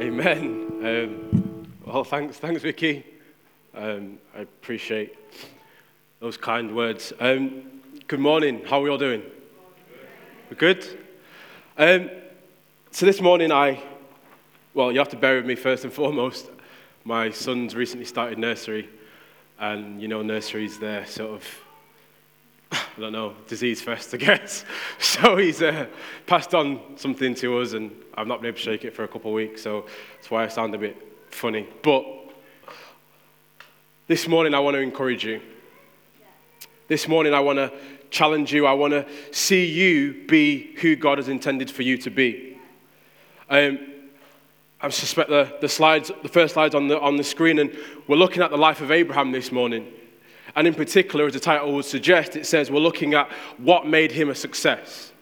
Amen. Um, well, thanks, thanks, Vicky. Um, I appreciate those kind words. Um, good morning. How are we all doing? We're good. Um, so this morning, I well, you have to bear with me first and foremost. My son's recently started nursery, and you know, nurseries they're sort of I don't know, disease first, I guess. So he's uh, passed on something to us, and I've not been able to shake it for a couple of weeks, so that's why I sound a bit funny. But this morning, I want to encourage you. This morning, I want to challenge you. I want to see you be who God has intended for you to be. Um, I suspect the, the slides, the first slides on the, on the screen, and we're looking at the life of Abraham this morning. And in particular, as the title would suggest, it says we're looking at what made him a success.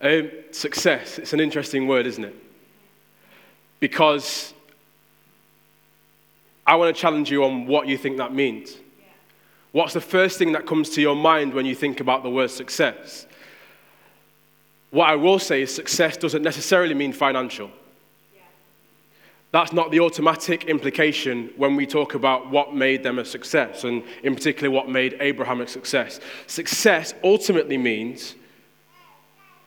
Um, success, it's an interesting word, isn't it? Because I want to challenge you on what you think that means. What's the first thing that comes to your mind when you think about the word success? What I will say is success doesn't necessarily mean financial. That's not the automatic implication when we talk about what made them a success, and in particular, what made Abraham a success. Success ultimately means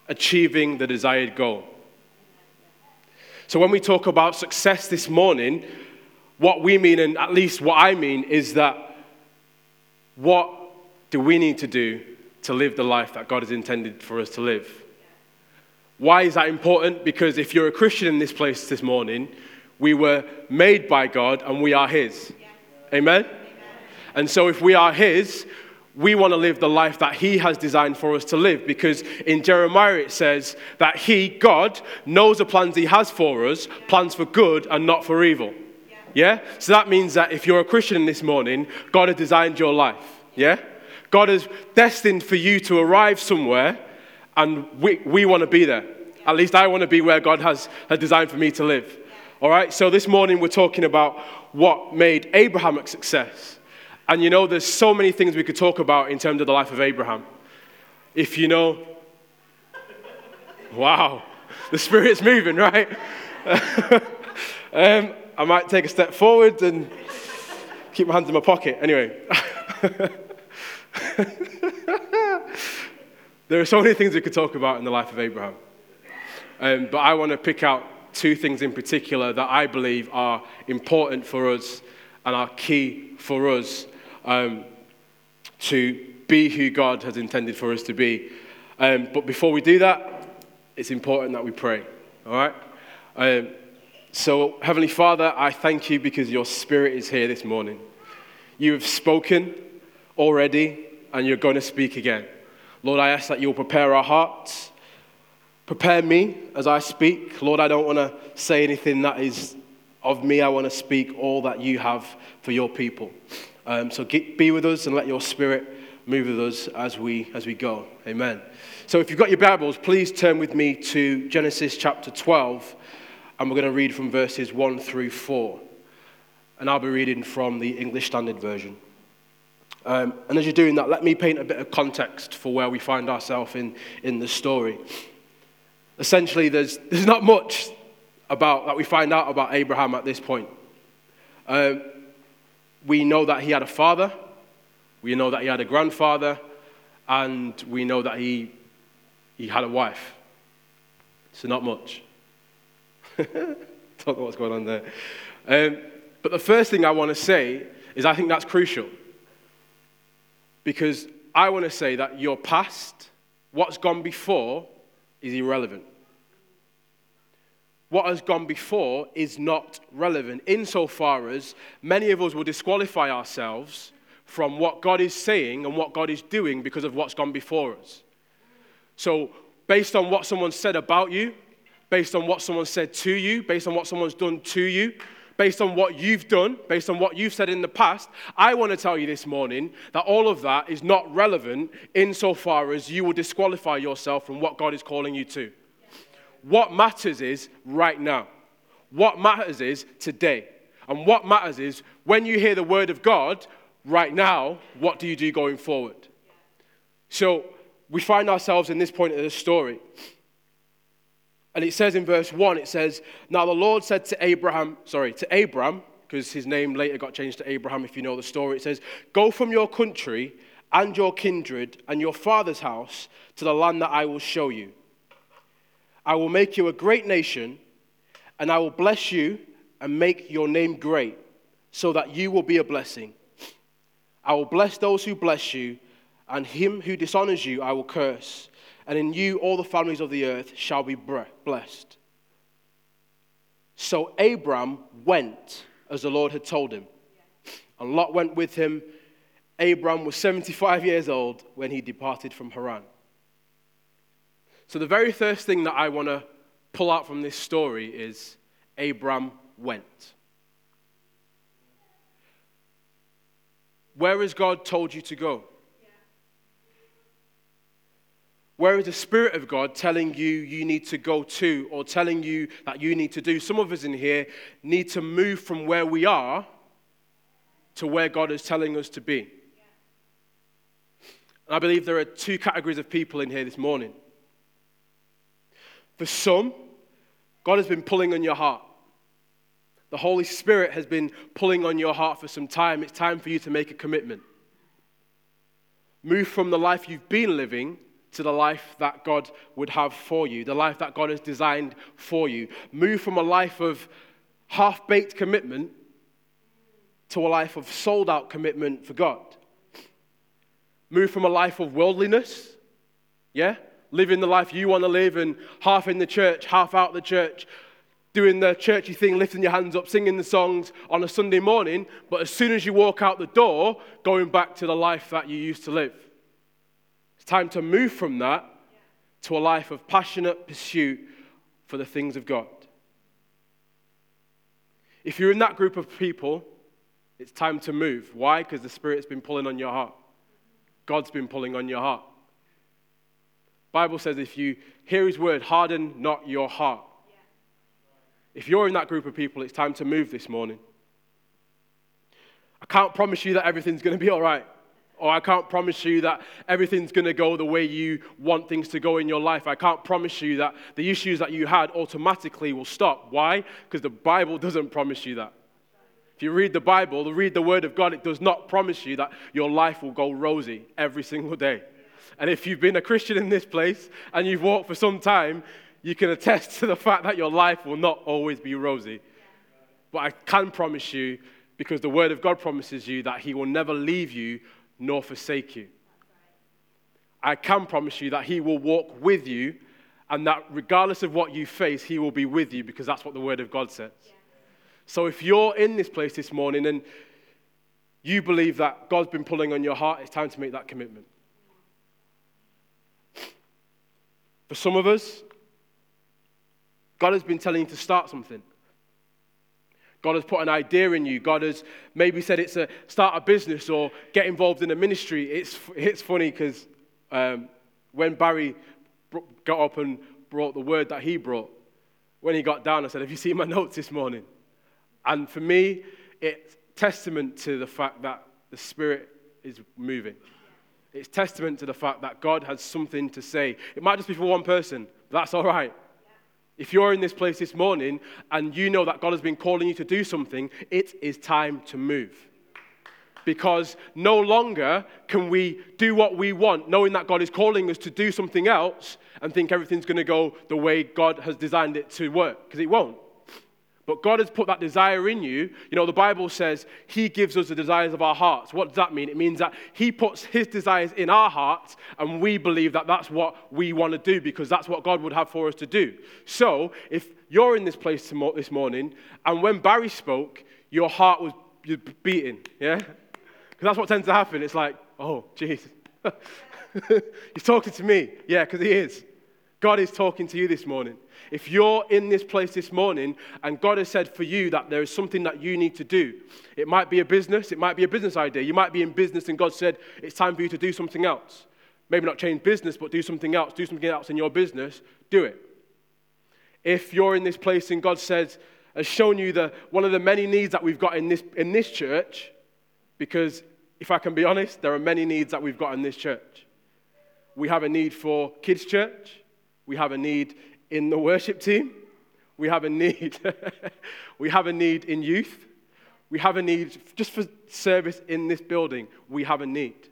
achieving the desired goal. So, when we talk about success this morning, what we mean, and at least what I mean, is that what do we need to do to live the life that God has intended for us to live? Why is that important? Because if you're a Christian in this place this morning, we were made by God and we are His. Amen? And so, if we are His, we want to live the life that He has designed for us to live because in Jeremiah it says that He, God, knows the plans He has for us, plans for good and not for evil. Yeah? So that means that if you're a Christian this morning, God has designed your life. Yeah? God has destined for you to arrive somewhere and we, we want to be there. At least I want to be where God has, has designed for me to live. All right, so this morning we're talking about what made Abraham a success. And you know, there's so many things we could talk about in terms of the life of Abraham. If you know, wow, the Spirit's moving, right? um, I might take a step forward and keep my hands in my pocket. Anyway. there are so many things we could talk about in the life of Abraham. Um, but I want to pick out two things in particular that I believe are important for us and are key for us um, to be who God has intended for us to be. Um, but before we do that, it's important that we pray, all right? Um, so, Heavenly Father, I thank you because your Spirit is here this morning. You have spoken already, and you're going to speak again. Lord, I ask that you'll prepare our hearts Prepare me as I speak. Lord, I don't want to say anything that is of me. I want to speak all that you have for your people. Um, so get, be with us and let your spirit move with us as we, as we go. Amen. So if you've got your Bibles, please turn with me to Genesis chapter 12, and we're going to read from verses 1 through 4. And I'll be reading from the English Standard Version. Um, and as you're doing that, let me paint a bit of context for where we find ourselves in, in the story essentially, there's, there's not much about that we find out about Abraham at this point. Um, we know that he had a father, we know that he had a grandfather, and we know that he, he had a wife. So, not much. Don't know what's going on there. Um, but the first thing I want to say is I think that's crucial. Because I want to say that your past, what's gone before, is irrelevant. What has gone before is not relevant, insofar as many of us will disqualify ourselves from what God is saying and what God is doing because of what's gone before us. So, based on what someone said about you, based on what someone said to you, based on what someone's done to you, based on what you've done, based on what you've said in the past, I want to tell you this morning that all of that is not relevant insofar as you will disqualify yourself from what God is calling you to. What matters is right now. What matters is today. And what matters is when you hear the word of God right now, what do you do going forward? So we find ourselves in this point of the story. And it says in verse 1, it says, Now the Lord said to Abraham, sorry, to Abram, because his name later got changed to Abraham if you know the story. It says, Go from your country and your kindred and your father's house to the land that I will show you. I will make you a great nation, and I will bless you and make your name great, so that you will be a blessing. I will bless those who bless you, and him who dishonors you I will curse and in you all the families of the earth shall be blessed. So Abram went as the Lord had told him, and Lot went with him. Abram was 75 years old when he departed from Haran. So, the very first thing that I want to pull out from this story is Abram went. Where has God told you to go? Where is the Spirit of God telling you you need to go to or telling you that you need to do? Some of us in here need to move from where we are to where God is telling us to be. And I believe there are two categories of people in here this morning. For some, God has been pulling on your heart. The Holy Spirit has been pulling on your heart for some time. It's time for you to make a commitment. Move from the life you've been living to the life that God would have for you, the life that God has designed for you. Move from a life of half baked commitment to a life of sold out commitment for God. Move from a life of worldliness, yeah? Living the life you want to live and half in the church, half out the church, doing the churchy thing, lifting your hands up, singing the songs on a Sunday morning, but as soon as you walk out the door, going back to the life that you used to live time to move from that to a life of passionate pursuit for the things of God. If you're in that group of people, it's time to move. Why? Because the Spirit's been pulling on your heart. God's been pulling on your heart. Bible says if you hear his word, harden not your heart. If you're in that group of people, it's time to move this morning. I can't promise you that everything's going to be all right. Or I can't promise you that everything's going to go the way you want things to go in your life. I can't promise you that the issues that you had automatically will stop. Why? Because the Bible doesn't promise you that. If you read the Bible, read the Word of God, it does not promise you that your life will go rosy every single day. And if you've been a Christian in this place and you've walked for some time, you can attest to the fact that your life will not always be rosy. But I can promise you, because the Word of God promises you, that He will never leave you nor forsake you. I can promise you that He will walk with you, and that regardless of what you face, He will be with you because that's what the Word of God says. So if you're in this place this morning and you believe that God's been pulling on your heart, it's time to make that commitment. For some of us, God has been telling you to start something. God has put an idea in you. God has maybe said it's a start a business or get involved in a ministry. It's, it's funny because um, when Barry got up and brought the word that he brought, when he got down, I said, Have you seen my notes this morning? And for me, it's testament to the fact that the Spirit is moving. It's testament to the fact that God has something to say. It might just be for one person, that's all right. If you're in this place this morning and you know that God has been calling you to do something, it is time to move. Because no longer can we do what we want, knowing that God is calling us to do something else and think everything's going to go the way God has designed it to work, because it won't. But God has put that desire in you. You know, the Bible says He gives us the desires of our hearts. What does that mean? It means that He puts His desires in our hearts, and we believe that that's what we want to do because that's what God would have for us to do. So, if you're in this place this morning, and when Barry spoke, your heart was beating, yeah? Because that's what tends to happen. It's like, oh, jeez. He's talking to me. Yeah, because He is. God is talking to you this morning. If you're in this place this morning and God has said for you that there is something that you need to do, it might be a business, it might be a business idea. You might be in business and God said it's time for you to do something else. Maybe not change business, but do something else. Do something else in your business. Do it. If you're in this place and God says, has shown you the, one of the many needs that we've got in this, in this church, because if I can be honest, there are many needs that we've got in this church. We have a need for kids' church. We have a need in the worship team. We have a need. we have a need in youth. We have a need just for service in this building. We have a need.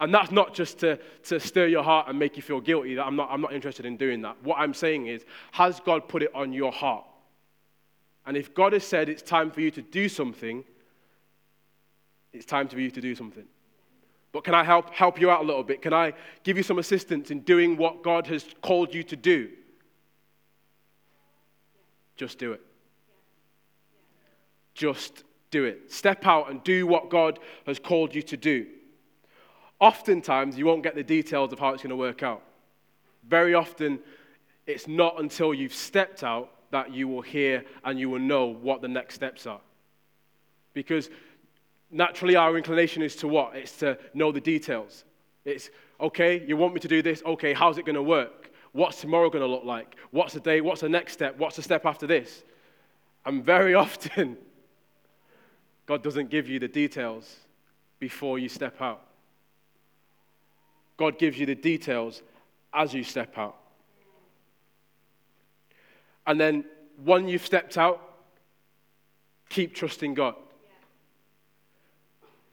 And that's not just to, to stir your heart and make you feel guilty. That I'm not, I'm not interested in doing that. What I'm saying is, has God put it on your heart? And if God has said it's time for you to do something, it's time for you to do something. But can I help, help you out a little bit? Can I give you some assistance in doing what God has called you to do? Just do it. Just do it. Step out and do what God has called you to do. Oftentimes, you won't get the details of how it's going to work out. Very often, it's not until you've stepped out that you will hear and you will know what the next steps are. Because naturally, our inclination is to what? It's to know the details. It's, okay, you want me to do this? Okay, how's it going to work? What's tomorrow going to look like? What's the day? What's the next step? What's the step after this? And very often, God doesn't give you the details before you step out. God gives you the details as you step out. And then, when you've stepped out, keep trusting God.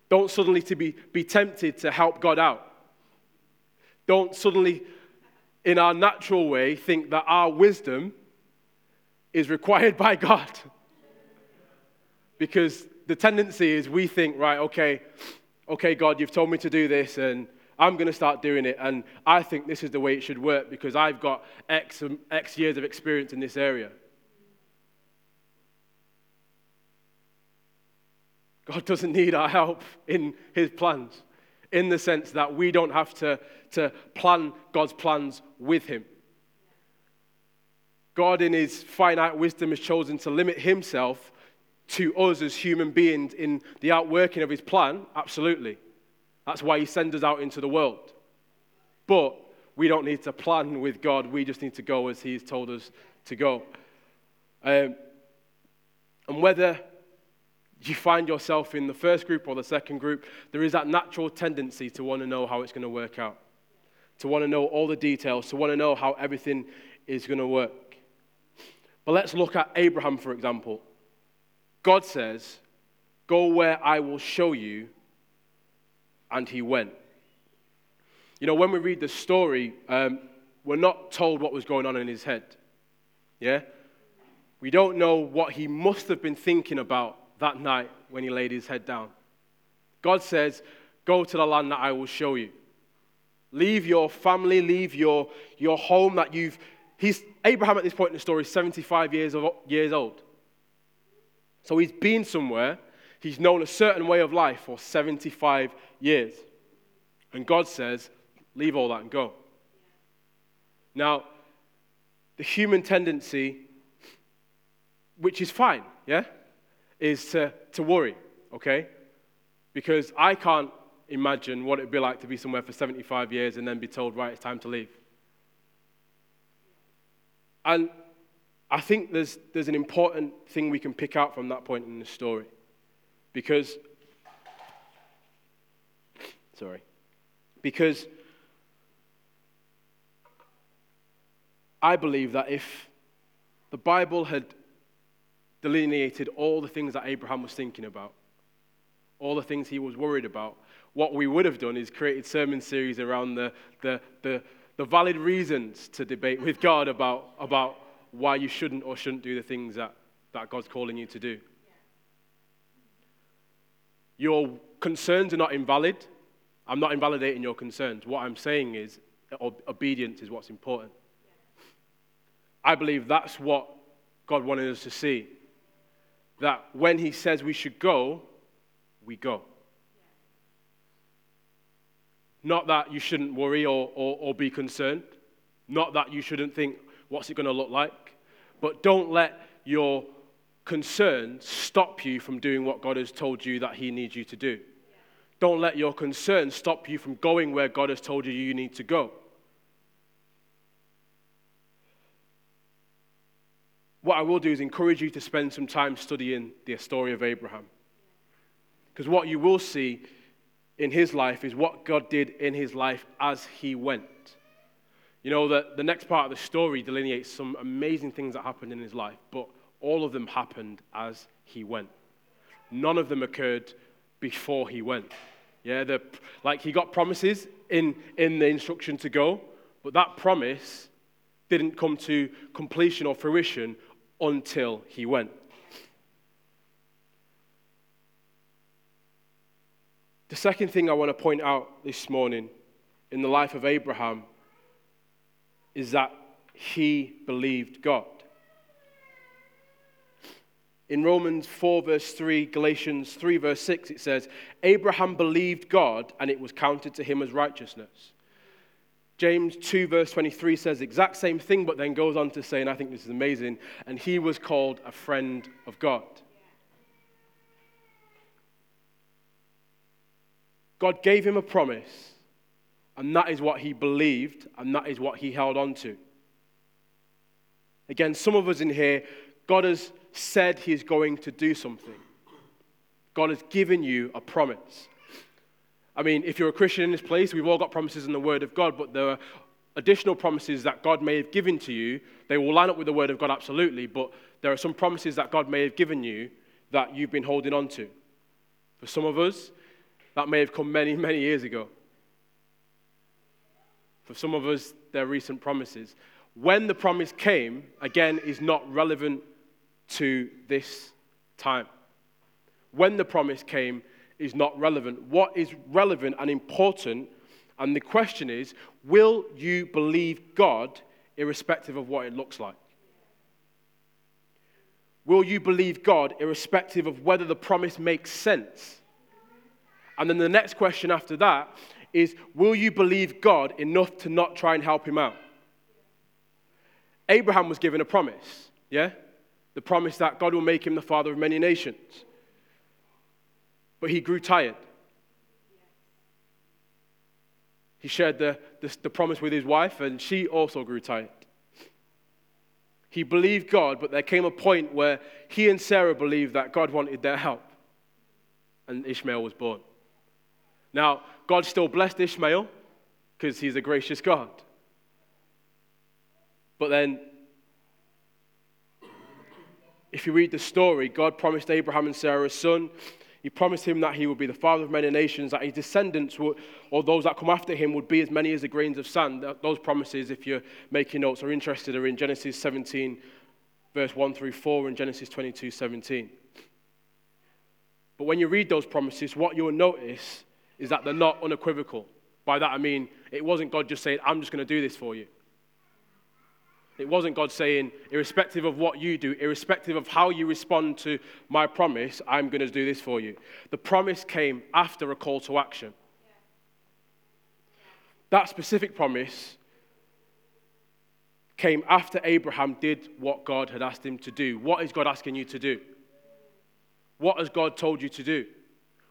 Don't suddenly to be, be tempted to help God out. Don't suddenly, in our natural way, think that our wisdom is required by God. Because the tendency is we think, right, okay, okay, God, you've told me to do this, and I'm going to start doing it, and I think this is the way it should work because I've got X, um, X years of experience in this area. God doesn't need our help in his plans, in the sense that we don't have to, to plan God's plans with him. God, in his finite wisdom, has chosen to limit himself to us as human beings in the outworking of his plan. Absolutely. That's why he sends us out into the world. But we don't need to plan with God, we just need to go as he's told us to go. Um, and whether you find yourself in the first group or the second group, there is that natural tendency to want to know how it's going to work out, to want to know all the details, to want to know how everything is going to work. But let's look at Abraham, for example. God says, Go where I will show you, and he went. You know, when we read the story, um, we're not told what was going on in his head. Yeah? We don't know what he must have been thinking about that night when he laid his head down. God says, Go to the land that I will show you. Leave your family, leave your, your home that you've. He's, Abraham at this point in the story is 75 years, of, years old. So he's been somewhere, he's known a certain way of life for 75 years. And God says, Leave all that and go. Now, the human tendency, which is fine, yeah? Is to, to worry, okay? Because I can't imagine what it'd be like to be somewhere for 75 years and then be told, right, it's time to leave. And I think there's, there's an important thing we can pick out from that point in the story. Because, sorry, because I believe that if the Bible had delineated all the things that Abraham was thinking about, all the things he was worried about. What we would have done is created sermon series around the, the, the, the valid reasons to debate with God about, about why you shouldn't or shouldn't do the things that, that God's calling you to do. Your concerns are not invalid. I'm not invalidating your concerns. What I'm saying is obedience is what's important. I believe that's what God wanted us to see that when he says we should go, we go. Not that you shouldn't worry or, or, or be concerned. Not that you shouldn't think, what's it going to look like? But don't let your concern stop you from doing what God has told you that He needs you to do. Don't let your concern stop you from going where God has told you you need to go. What I will do is encourage you to spend some time studying the story of Abraham. Because what you will see in his life is what God did in his life as he went. You know that the next part of the story delineates some amazing things that happened in his life, but all of them happened as he went. None of them occurred before he went. Yeah, the, like he got promises in, in the instruction to go, but that promise didn't come to completion or fruition until he went. The second thing I want to point out this morning in the life of Abraham is that he believed God. In Romans 4, verse 3, Galatians 3, verse 6, it says, Abraham believed God and it was counted to him as righteousness. James 2, verse 23 says exact same thing, but then goes on to say, and I think this is amazing, and he was called a friend of God. God gave him a promise, and that is what he believed, and that is what he held on to. Again, some of us in here, God has said he is going to do something. God has given you a promise. I mean, if you're a Christian in this place, we've all got promises in the Word of God, but there are additional promises that God may have given to you. They will line up with the Word of God, absolutely, but there are some promises that God may have given you that you've been holding on to. For some of us, that may have come many, many years ago. For some of us, they're recent promises. When the promise came, again, is not relevant to this time. When the promise came is not relevant. What is relevant and important, and the question is, will you believe God irrespective of what it looks like? Will you believe God irrespective of whether the promise makes sense? And then the next question after that is Will you believe God enough to not try and help him out? Abraham was given a promise, yeah? The promise that God will make him the father of many nations. But he grew tired. He shared the, the, the promise with his wife, and she also grew tired. He believed God, but there came a point where he and Sarah believed that God wanted their help, and Ishmael was born. Now, God still blessed Ishmael because he's a gracious God. But then, if you read the story, God promised Abraham and Sarah a son. He promised him that he would be the father of many nations, that his descendants, would, or those that come after him, would be as many as the grains of sand. Those promises, if you're making notes or interested, are in Genesis 17, verse 1 through 4, and Genesis 22, 17. But when you read those promises, what you'll notice is that they're not unequivocal. By that I mean, it wasn't God just saying, I'm just going to do this for you. It wasn't God saying, irrespective of what you do, irrespective of how you respond to my promise, I'm going to do this for you. The promise came after a call to action. That specific promise came after Abraham did what God had asked him to do. What is God asking you to do? What has God told you to do?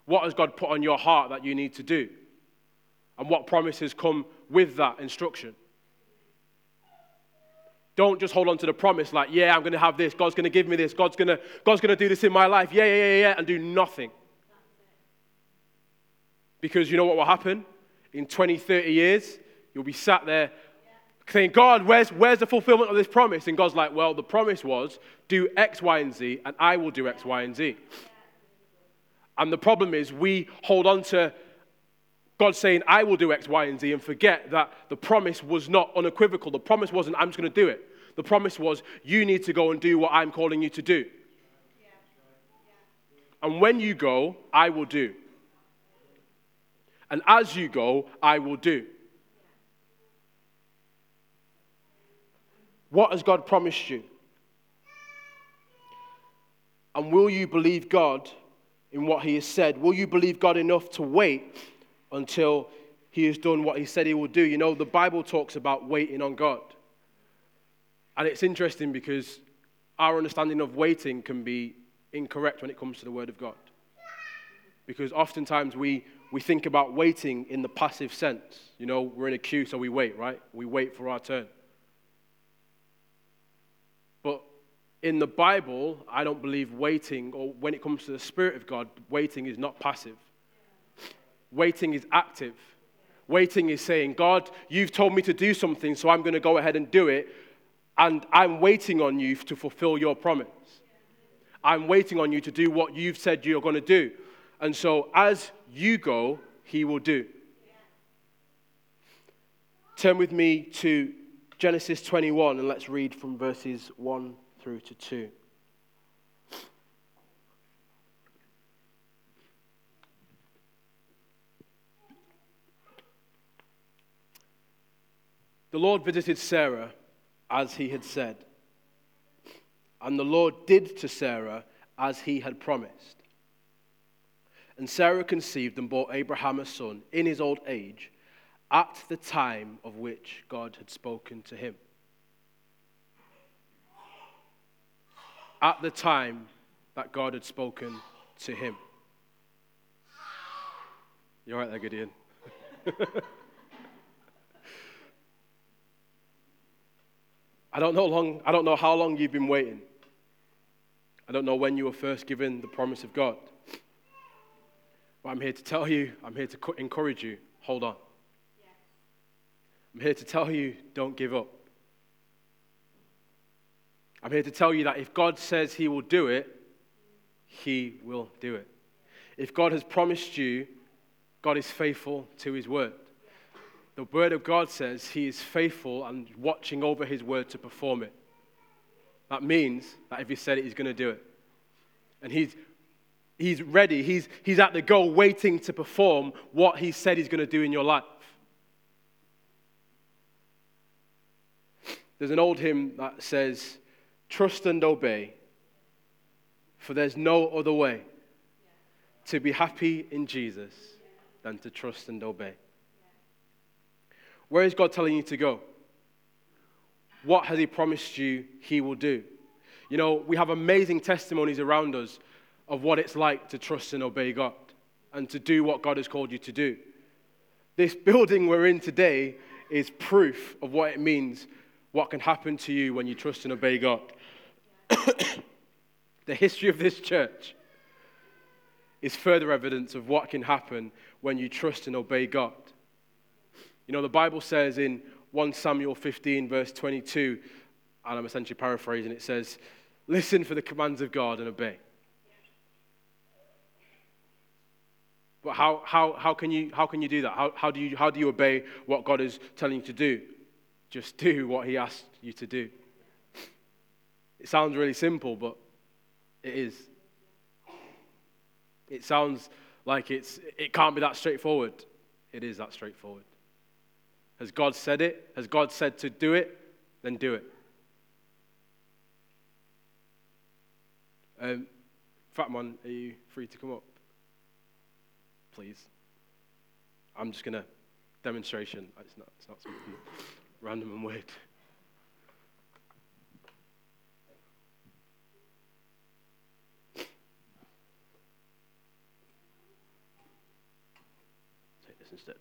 What has God put on your heart that you need to do? And what promises come with that instruction? Don't just hold on to the promise like, yeah, I'm going to have this. God's going to give me this. God's going to, God's going to do this in my life. Yeah, yeah, yeah, yeah, and do nothing. Because you know what will happen? In 20, 30 years, you'll be sat there saying, God, where's, where's the fulfillment of this promise? And God's like, well, the promise was do X, Y, and Z, and I will do X, Y, and Z. And the problem is, we hold on to God saying, I will do X, Y, and Z, and forget that the promise was not unequivocal. The promise wasn't, I'm just going to do it. The promise was, you need to go and do what I'm calling you to do. And when you go, I will do. And as you go, I will do. What has God promised you? And will you believe God in what he has said? Will you believe God enough to wait until he has done what he said he will do? You know, the Bible talks about waiting on God. And it's interesting because our understanding of waiting can be incorrect when it comes to the Word of God. Because oftentimes we, we think about waiting in the passive sense. You know, we're in a queue, so we wait, right? We wait for our turn. But in the Bible, I don't believe waiting, or when it comes to the Spirit of God, waiting is not passive. Waiting is active. Waiting is saying, God, you've told me to do something, so I'm going to go ahead and do it. And I'm waiting on you to fulfill your promise. I'm waiting on you to do what you've said you're going to do. And so as you go, he will do. Turn with me to Genesis 21 and let's read from verses 1 through to 2. The Lord visited Sarah as he had said, and the Lord did to Sarah as he had promised. And Sarah conceived and bore Abraham a son in his old age at the time of which God had spoken to him. At the time that God had spoken to him. You're right there, Gideon. I don't know long, I don't know how long you've been waiting. I don't know when you were first given the promise of God. But I'm here to tell you, I'm here to encourage you, hold on. I'm here to tell you, don't give up. I'm here to tell you that if God says He will do it, He will do it. If God has promised you, God is faithful to His word. The word of God says He is faithful and watching over His word to perform it. That means that if He said it, He's going to do it. And He's He's ready. He's, he's at the goal waiting to perform what he said he's going to do in your life. There's an old hymn that says, Trust and obey, for there's no other way to be happy in Jesus than to trust and obey. Where is God telling you to go? What has He promised you He will do? You know, we have amazing testimonies around us of what it's like to trust and obey God and to do what God has called you to do. This building we're in today is proof of what it means, what can happen to you when you trust and obey God. the history of this church is further evidence of what can happen when you trust and obey God. You know, the Bible says in 1 Samuel 15, verse 22, and I'm essentially paraphrasing, it says, Listen for the commands of God and obey. But how, how, how, can, you, how can you do that? How, how, do you, how do you obey what God is telling you to do? Just do what He asked you to do. It sounds really simple, but it is. It sounds like it's, it can't be that straightforward. It is that straightforward. Has God said it? Has God said to do it? Then do it. Um, Fatman, are you free to come up? please. I'm just going to demonstration. It's not, it's not something random and weird. Take this instead.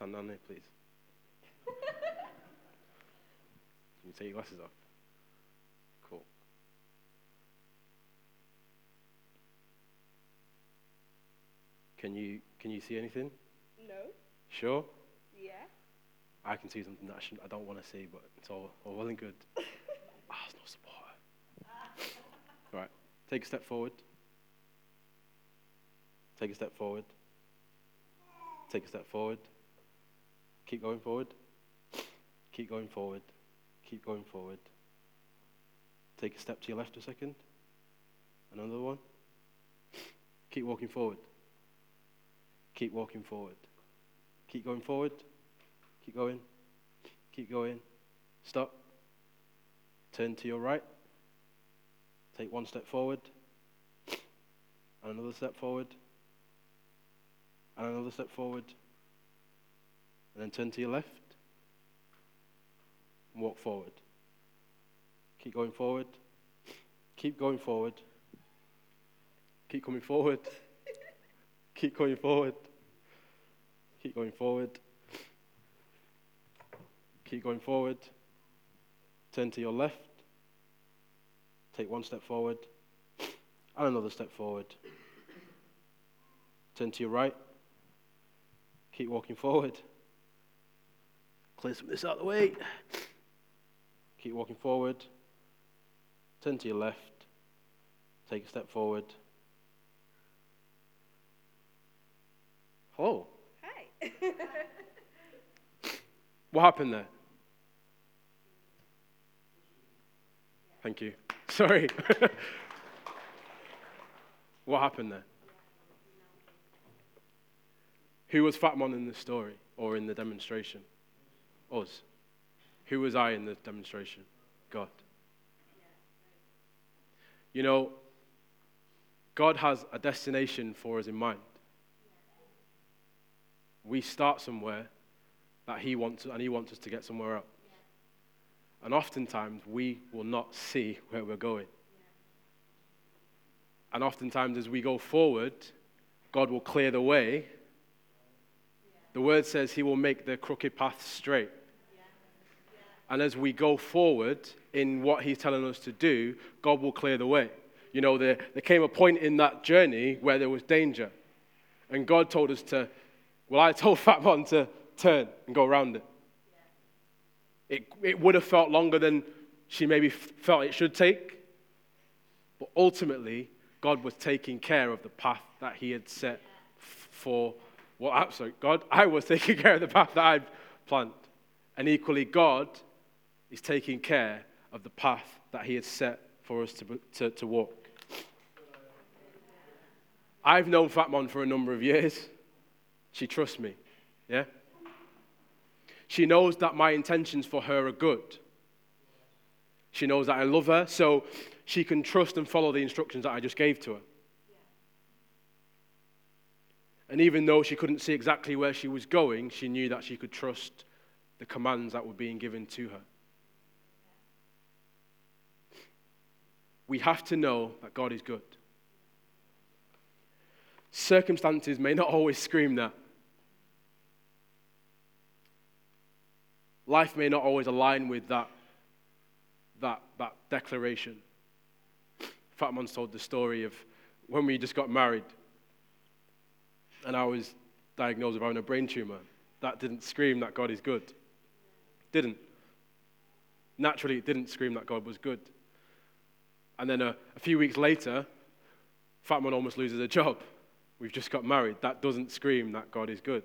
Stand down there, please. Can you take your glasses off? Cool. Can you, can you see anything? No. Sure? Yeah. I can see something that I, shouldn't, I don't want to see, but it's all, all well and good. ah, there's no support. all right, take a step forward. Take a step forward. Take a step forward. Keep going forward. Keep going forward. Keep going forward. Take a step to your left a second. Another one. Keep walking forward. Keep walking forward. Keep going forward. Keep going. Keep going. Stop. Turn to your right. Take one step forward. And another step forward. And another step forward. And then turn to your left. And walk forward. Keep going forward. Keep going forward. Keep coming forward. Keep going forward. Keep going forward. Keep going forward. Turn to your left. Take one step forward and another step forward. Turn to your right. Keep walking forward. Clear some of this out of the way. Keep walking forward. Turn to your left. Take a step forward. Hello. Hi. What happened there? Thank you. Sorry. what happened there? Who was Fatmon in the story or in the demonstration? Us. Who was I in the demonstration? God. You know, God has a destination for us in mind. We start somewhere that He wants, and He wants us to get somewhere else. And oftentimes we will not see where we're going. And oftentimes, as we go forward, God will clear the way. The word says He will make the crooked path straight. And as we go forward in what He's telling us to do, God will clear the way. You know, there, there came a point in that journey where there was danger. And God told us to, well, I told Fatmon to turn and go around it. It, it would have felt longer than she maybe felt it should take. But ultimately, God was taking care of the path that He had set for, well, absolutely, God, I was taking care of the path that I'd planned. And equally, God is taking care of the path that He had set for us to, to, to walk. I've known Fatmon for a number of years. She trusts me. Yeah? She knows that my intentions for her are good. She knows that I love her, so she can trust and follow the instructions that I just gave to her. And even though she couldn't see exactly where she was going, she knew that she could trust the commands that were being given to her. We have to know that God is good. Circumstances may not always scream that. life may not always align with that, that, that declaration. Fatmon's told the story of when we just got married and I was diagnosed with having a brain tumor. That didn't scream that God is good. Didn't. Naturally, it didn't scream that God was good. And then a, a few weeks later, Fatman almost loses a job. We've just got married. That doesn't scream that God is good.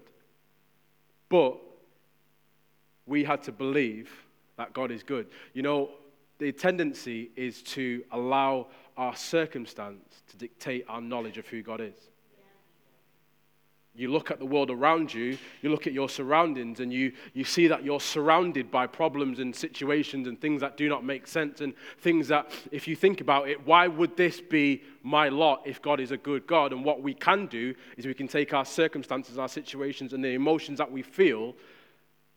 But we had to believe that God is good. You know, the tendency is to allow our circumstance to dictate our knowledge of who God is. You look at the world around you, you look at your surroundings, and you, you see that you're surrounded by problems and situations and things that do not make sense, and things that, if you think about it, why would this be my lot if God is a good God? And what we can do is we can take our circumstances, our situations, and the emotions that we feel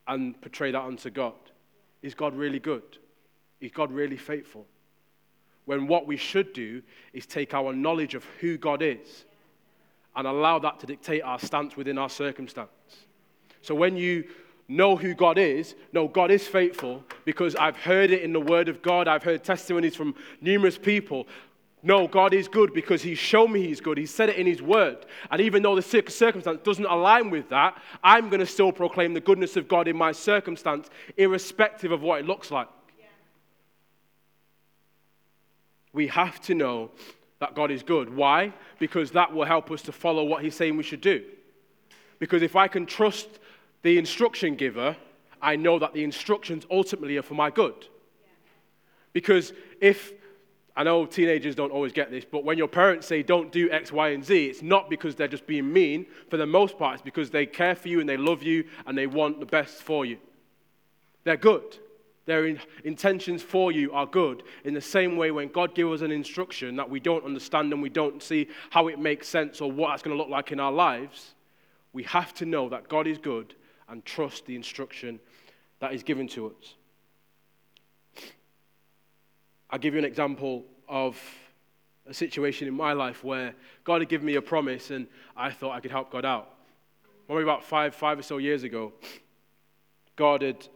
and portray that unto God. Is God really good? Is God really faithful? When what we should do is take our knowledge of who God is and allow that to dictate our stance within our circumstance. So when you know who God is, know God is faithful because I've heard it in the Word of God, I've heard testimonies from numerous people. No, God is good because He's shown me He's good. He said it in His Word. And even though the circumstance doesn't align with that, I'm going to still proclaim the goodness of God in my circumstance, irrespective of what it looks like. Yeah. We have to know that God is good. Why? Because that will help us to follow what He's saying we should do. Because if I can trust the instruction giver, I know that the instructions ultimately are for my good. Because if I know teenagers don't always get this, but when your parents say don't do X, Y, and Z, it's not because they're just being mean. For the most part, it's because they care for you and they love you and they want the best for you. They're good. Their in- intentions for you are good. In the same way, when God gives us an instruction that we don't understand and we don't see how it makes sense or what that's going to look like in our lives, we have to know that God is good and trust the instruction that is given to us. I'll give you an example of a situation in my life where God had given me a promise and I thought I could help God out. Probably about five, five or so years ago, God had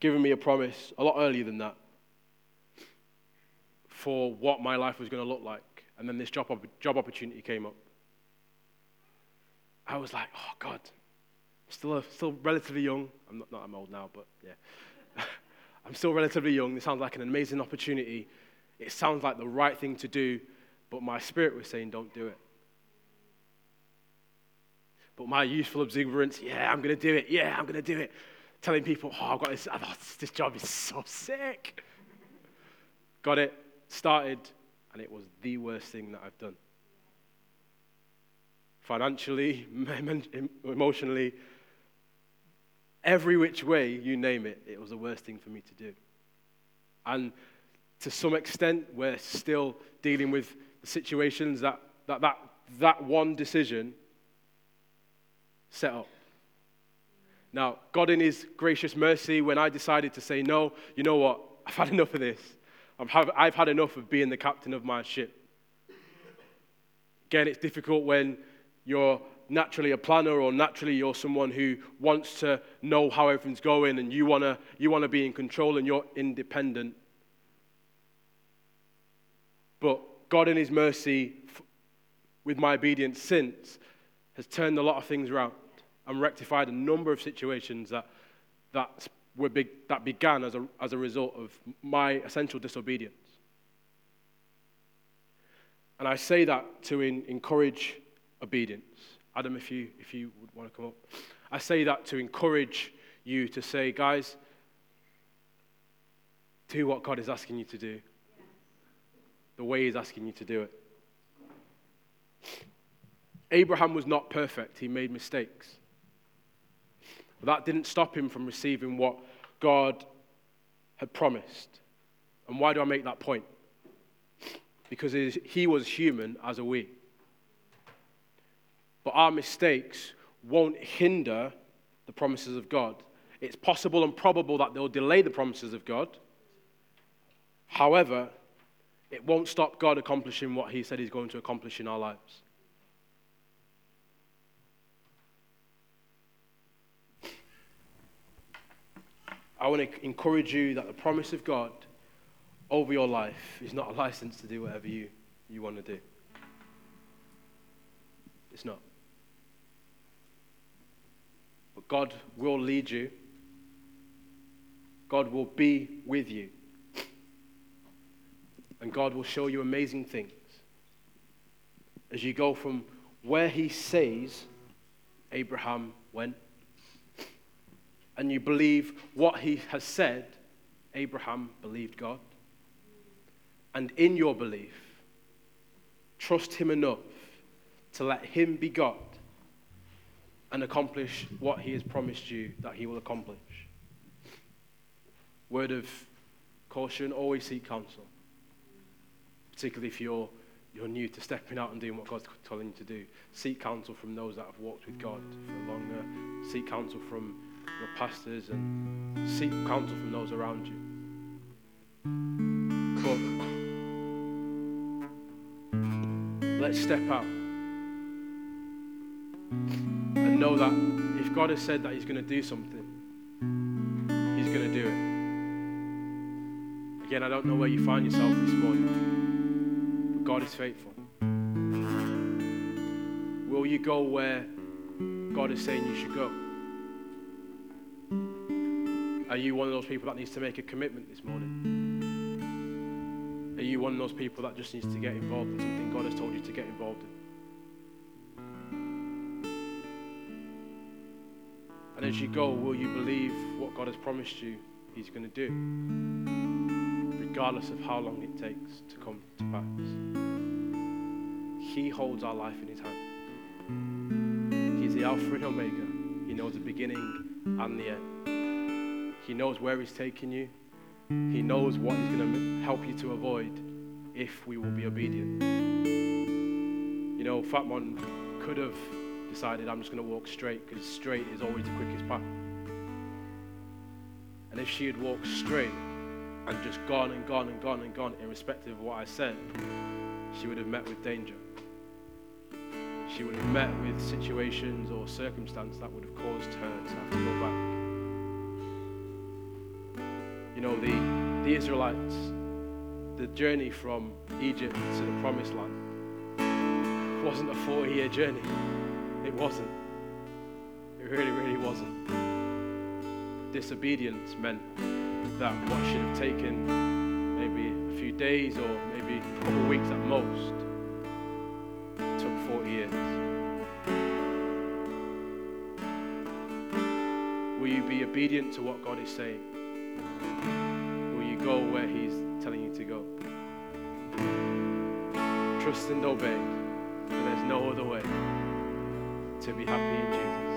given me a promise a lot earlier than that for what my life was going to look like. And then this job, job opportunity came up. I was like, oh God, still, a, still relatively young. I'm not, not I'm old now, but yeah. I'm still relatively young. This sounds like an amazing opportunity. It sounds like the right thing to do, but my spirit was saying, don't do it. But my youthful exuberance, yeah, I'm going to do it. Yeah, I'm going to do it. Telling people, oh, I've got this, oh, this job is so sick. Got it, started, and it was the worst thing that I've done. Financially, emotionally, every which way you name it, it was the worst thing for me to do. And to some extent, we're still dealing with the situations that that, that, that one decision set up. Now, God, in His gracious mercy, when I decided to say, no, you know what? I've had enough of this. I've, I've had enough of being the captain of my ship. Again, it's difficult when you're naturally a planner or naturally you're someone who wants to know how everything's going and you want to you wanna be in control and you're independent. But God, in His mercy, with my obedience since, has turned a lot of things around and rectified a number of situations that, that, were big, that began as a, as a result of my essential disobedience. And I say that to in, encourage obedience. Adam, if you, if you would want to come up. I say that to encourage you to say, guys, do what God is asking you to do, the way He's asking you to do it. Abraham was not perfect, he made mistakes. But that didn't stop him from receiving what God had promised. And why do I make that point? Because he was human as are we. But our mistakes won't hinder the promises of God. It's possible and probable that they'll delay the promises of God. However, it won't stop God accomplishing what He said He's going to accomplish in our lives. I want to encourage you that the promise of God over your life is not a license to do whatever you, you want to do. It's not. But God will lead you, God will be with you, and God will show you amazing things as you go from where He says Abraham went and you believe what he has said, Abraham believed God. And in your belief, trust him enough to let him be God and accomplish what he has promised you that he will accomplish. Word of caution always seek counsel, particularly if you're, you're new to stepping out and doing what God's telling you to do. Seek counsel from those that have walked with God for longer, seek counsel from your pastors and seek counsel from those around you. But let's step out and know that if God has said that He's going to do something, He's going to do it. Again, I don't know where you find yourself this morning, but God is faithful. Will you go where God is saying you should go? Are you one of those people that needs to make a commitment this morning? Are you one of those people that just needs to get involved in something God has told you to get involved in? And as you go, will you believe what God has promised you He's going to do, regardless of how long it takes to come to pass? He holds our life in His hand. He's the Alpha and Omega. He knows the beginning and the end. He knows where He's taking you. He knows what He's going to help you to avoid if we will be obedient. You know, Fatmon could have decided, I'm just going to walk straight because straight is always the quickest path. And if she had walked straight and just gone and gone and gone and gone, irrespective of what I said, she would have met with danger. She would have met with situations or circumstance that would have caused her to have to go back. You know, the, the Israelites, the journey from Egypt to the promised land wasn't a 40 year journey. It wasn't. It really, really wasn't. Disobedience meant that what should have taken maybe a few days or maybe a couple of weeks at most took 40 years. Will you be obedient to what God is saying? Will you go where He's telling you to go? Trust and obey, for there's no other way to be happy in Jesus.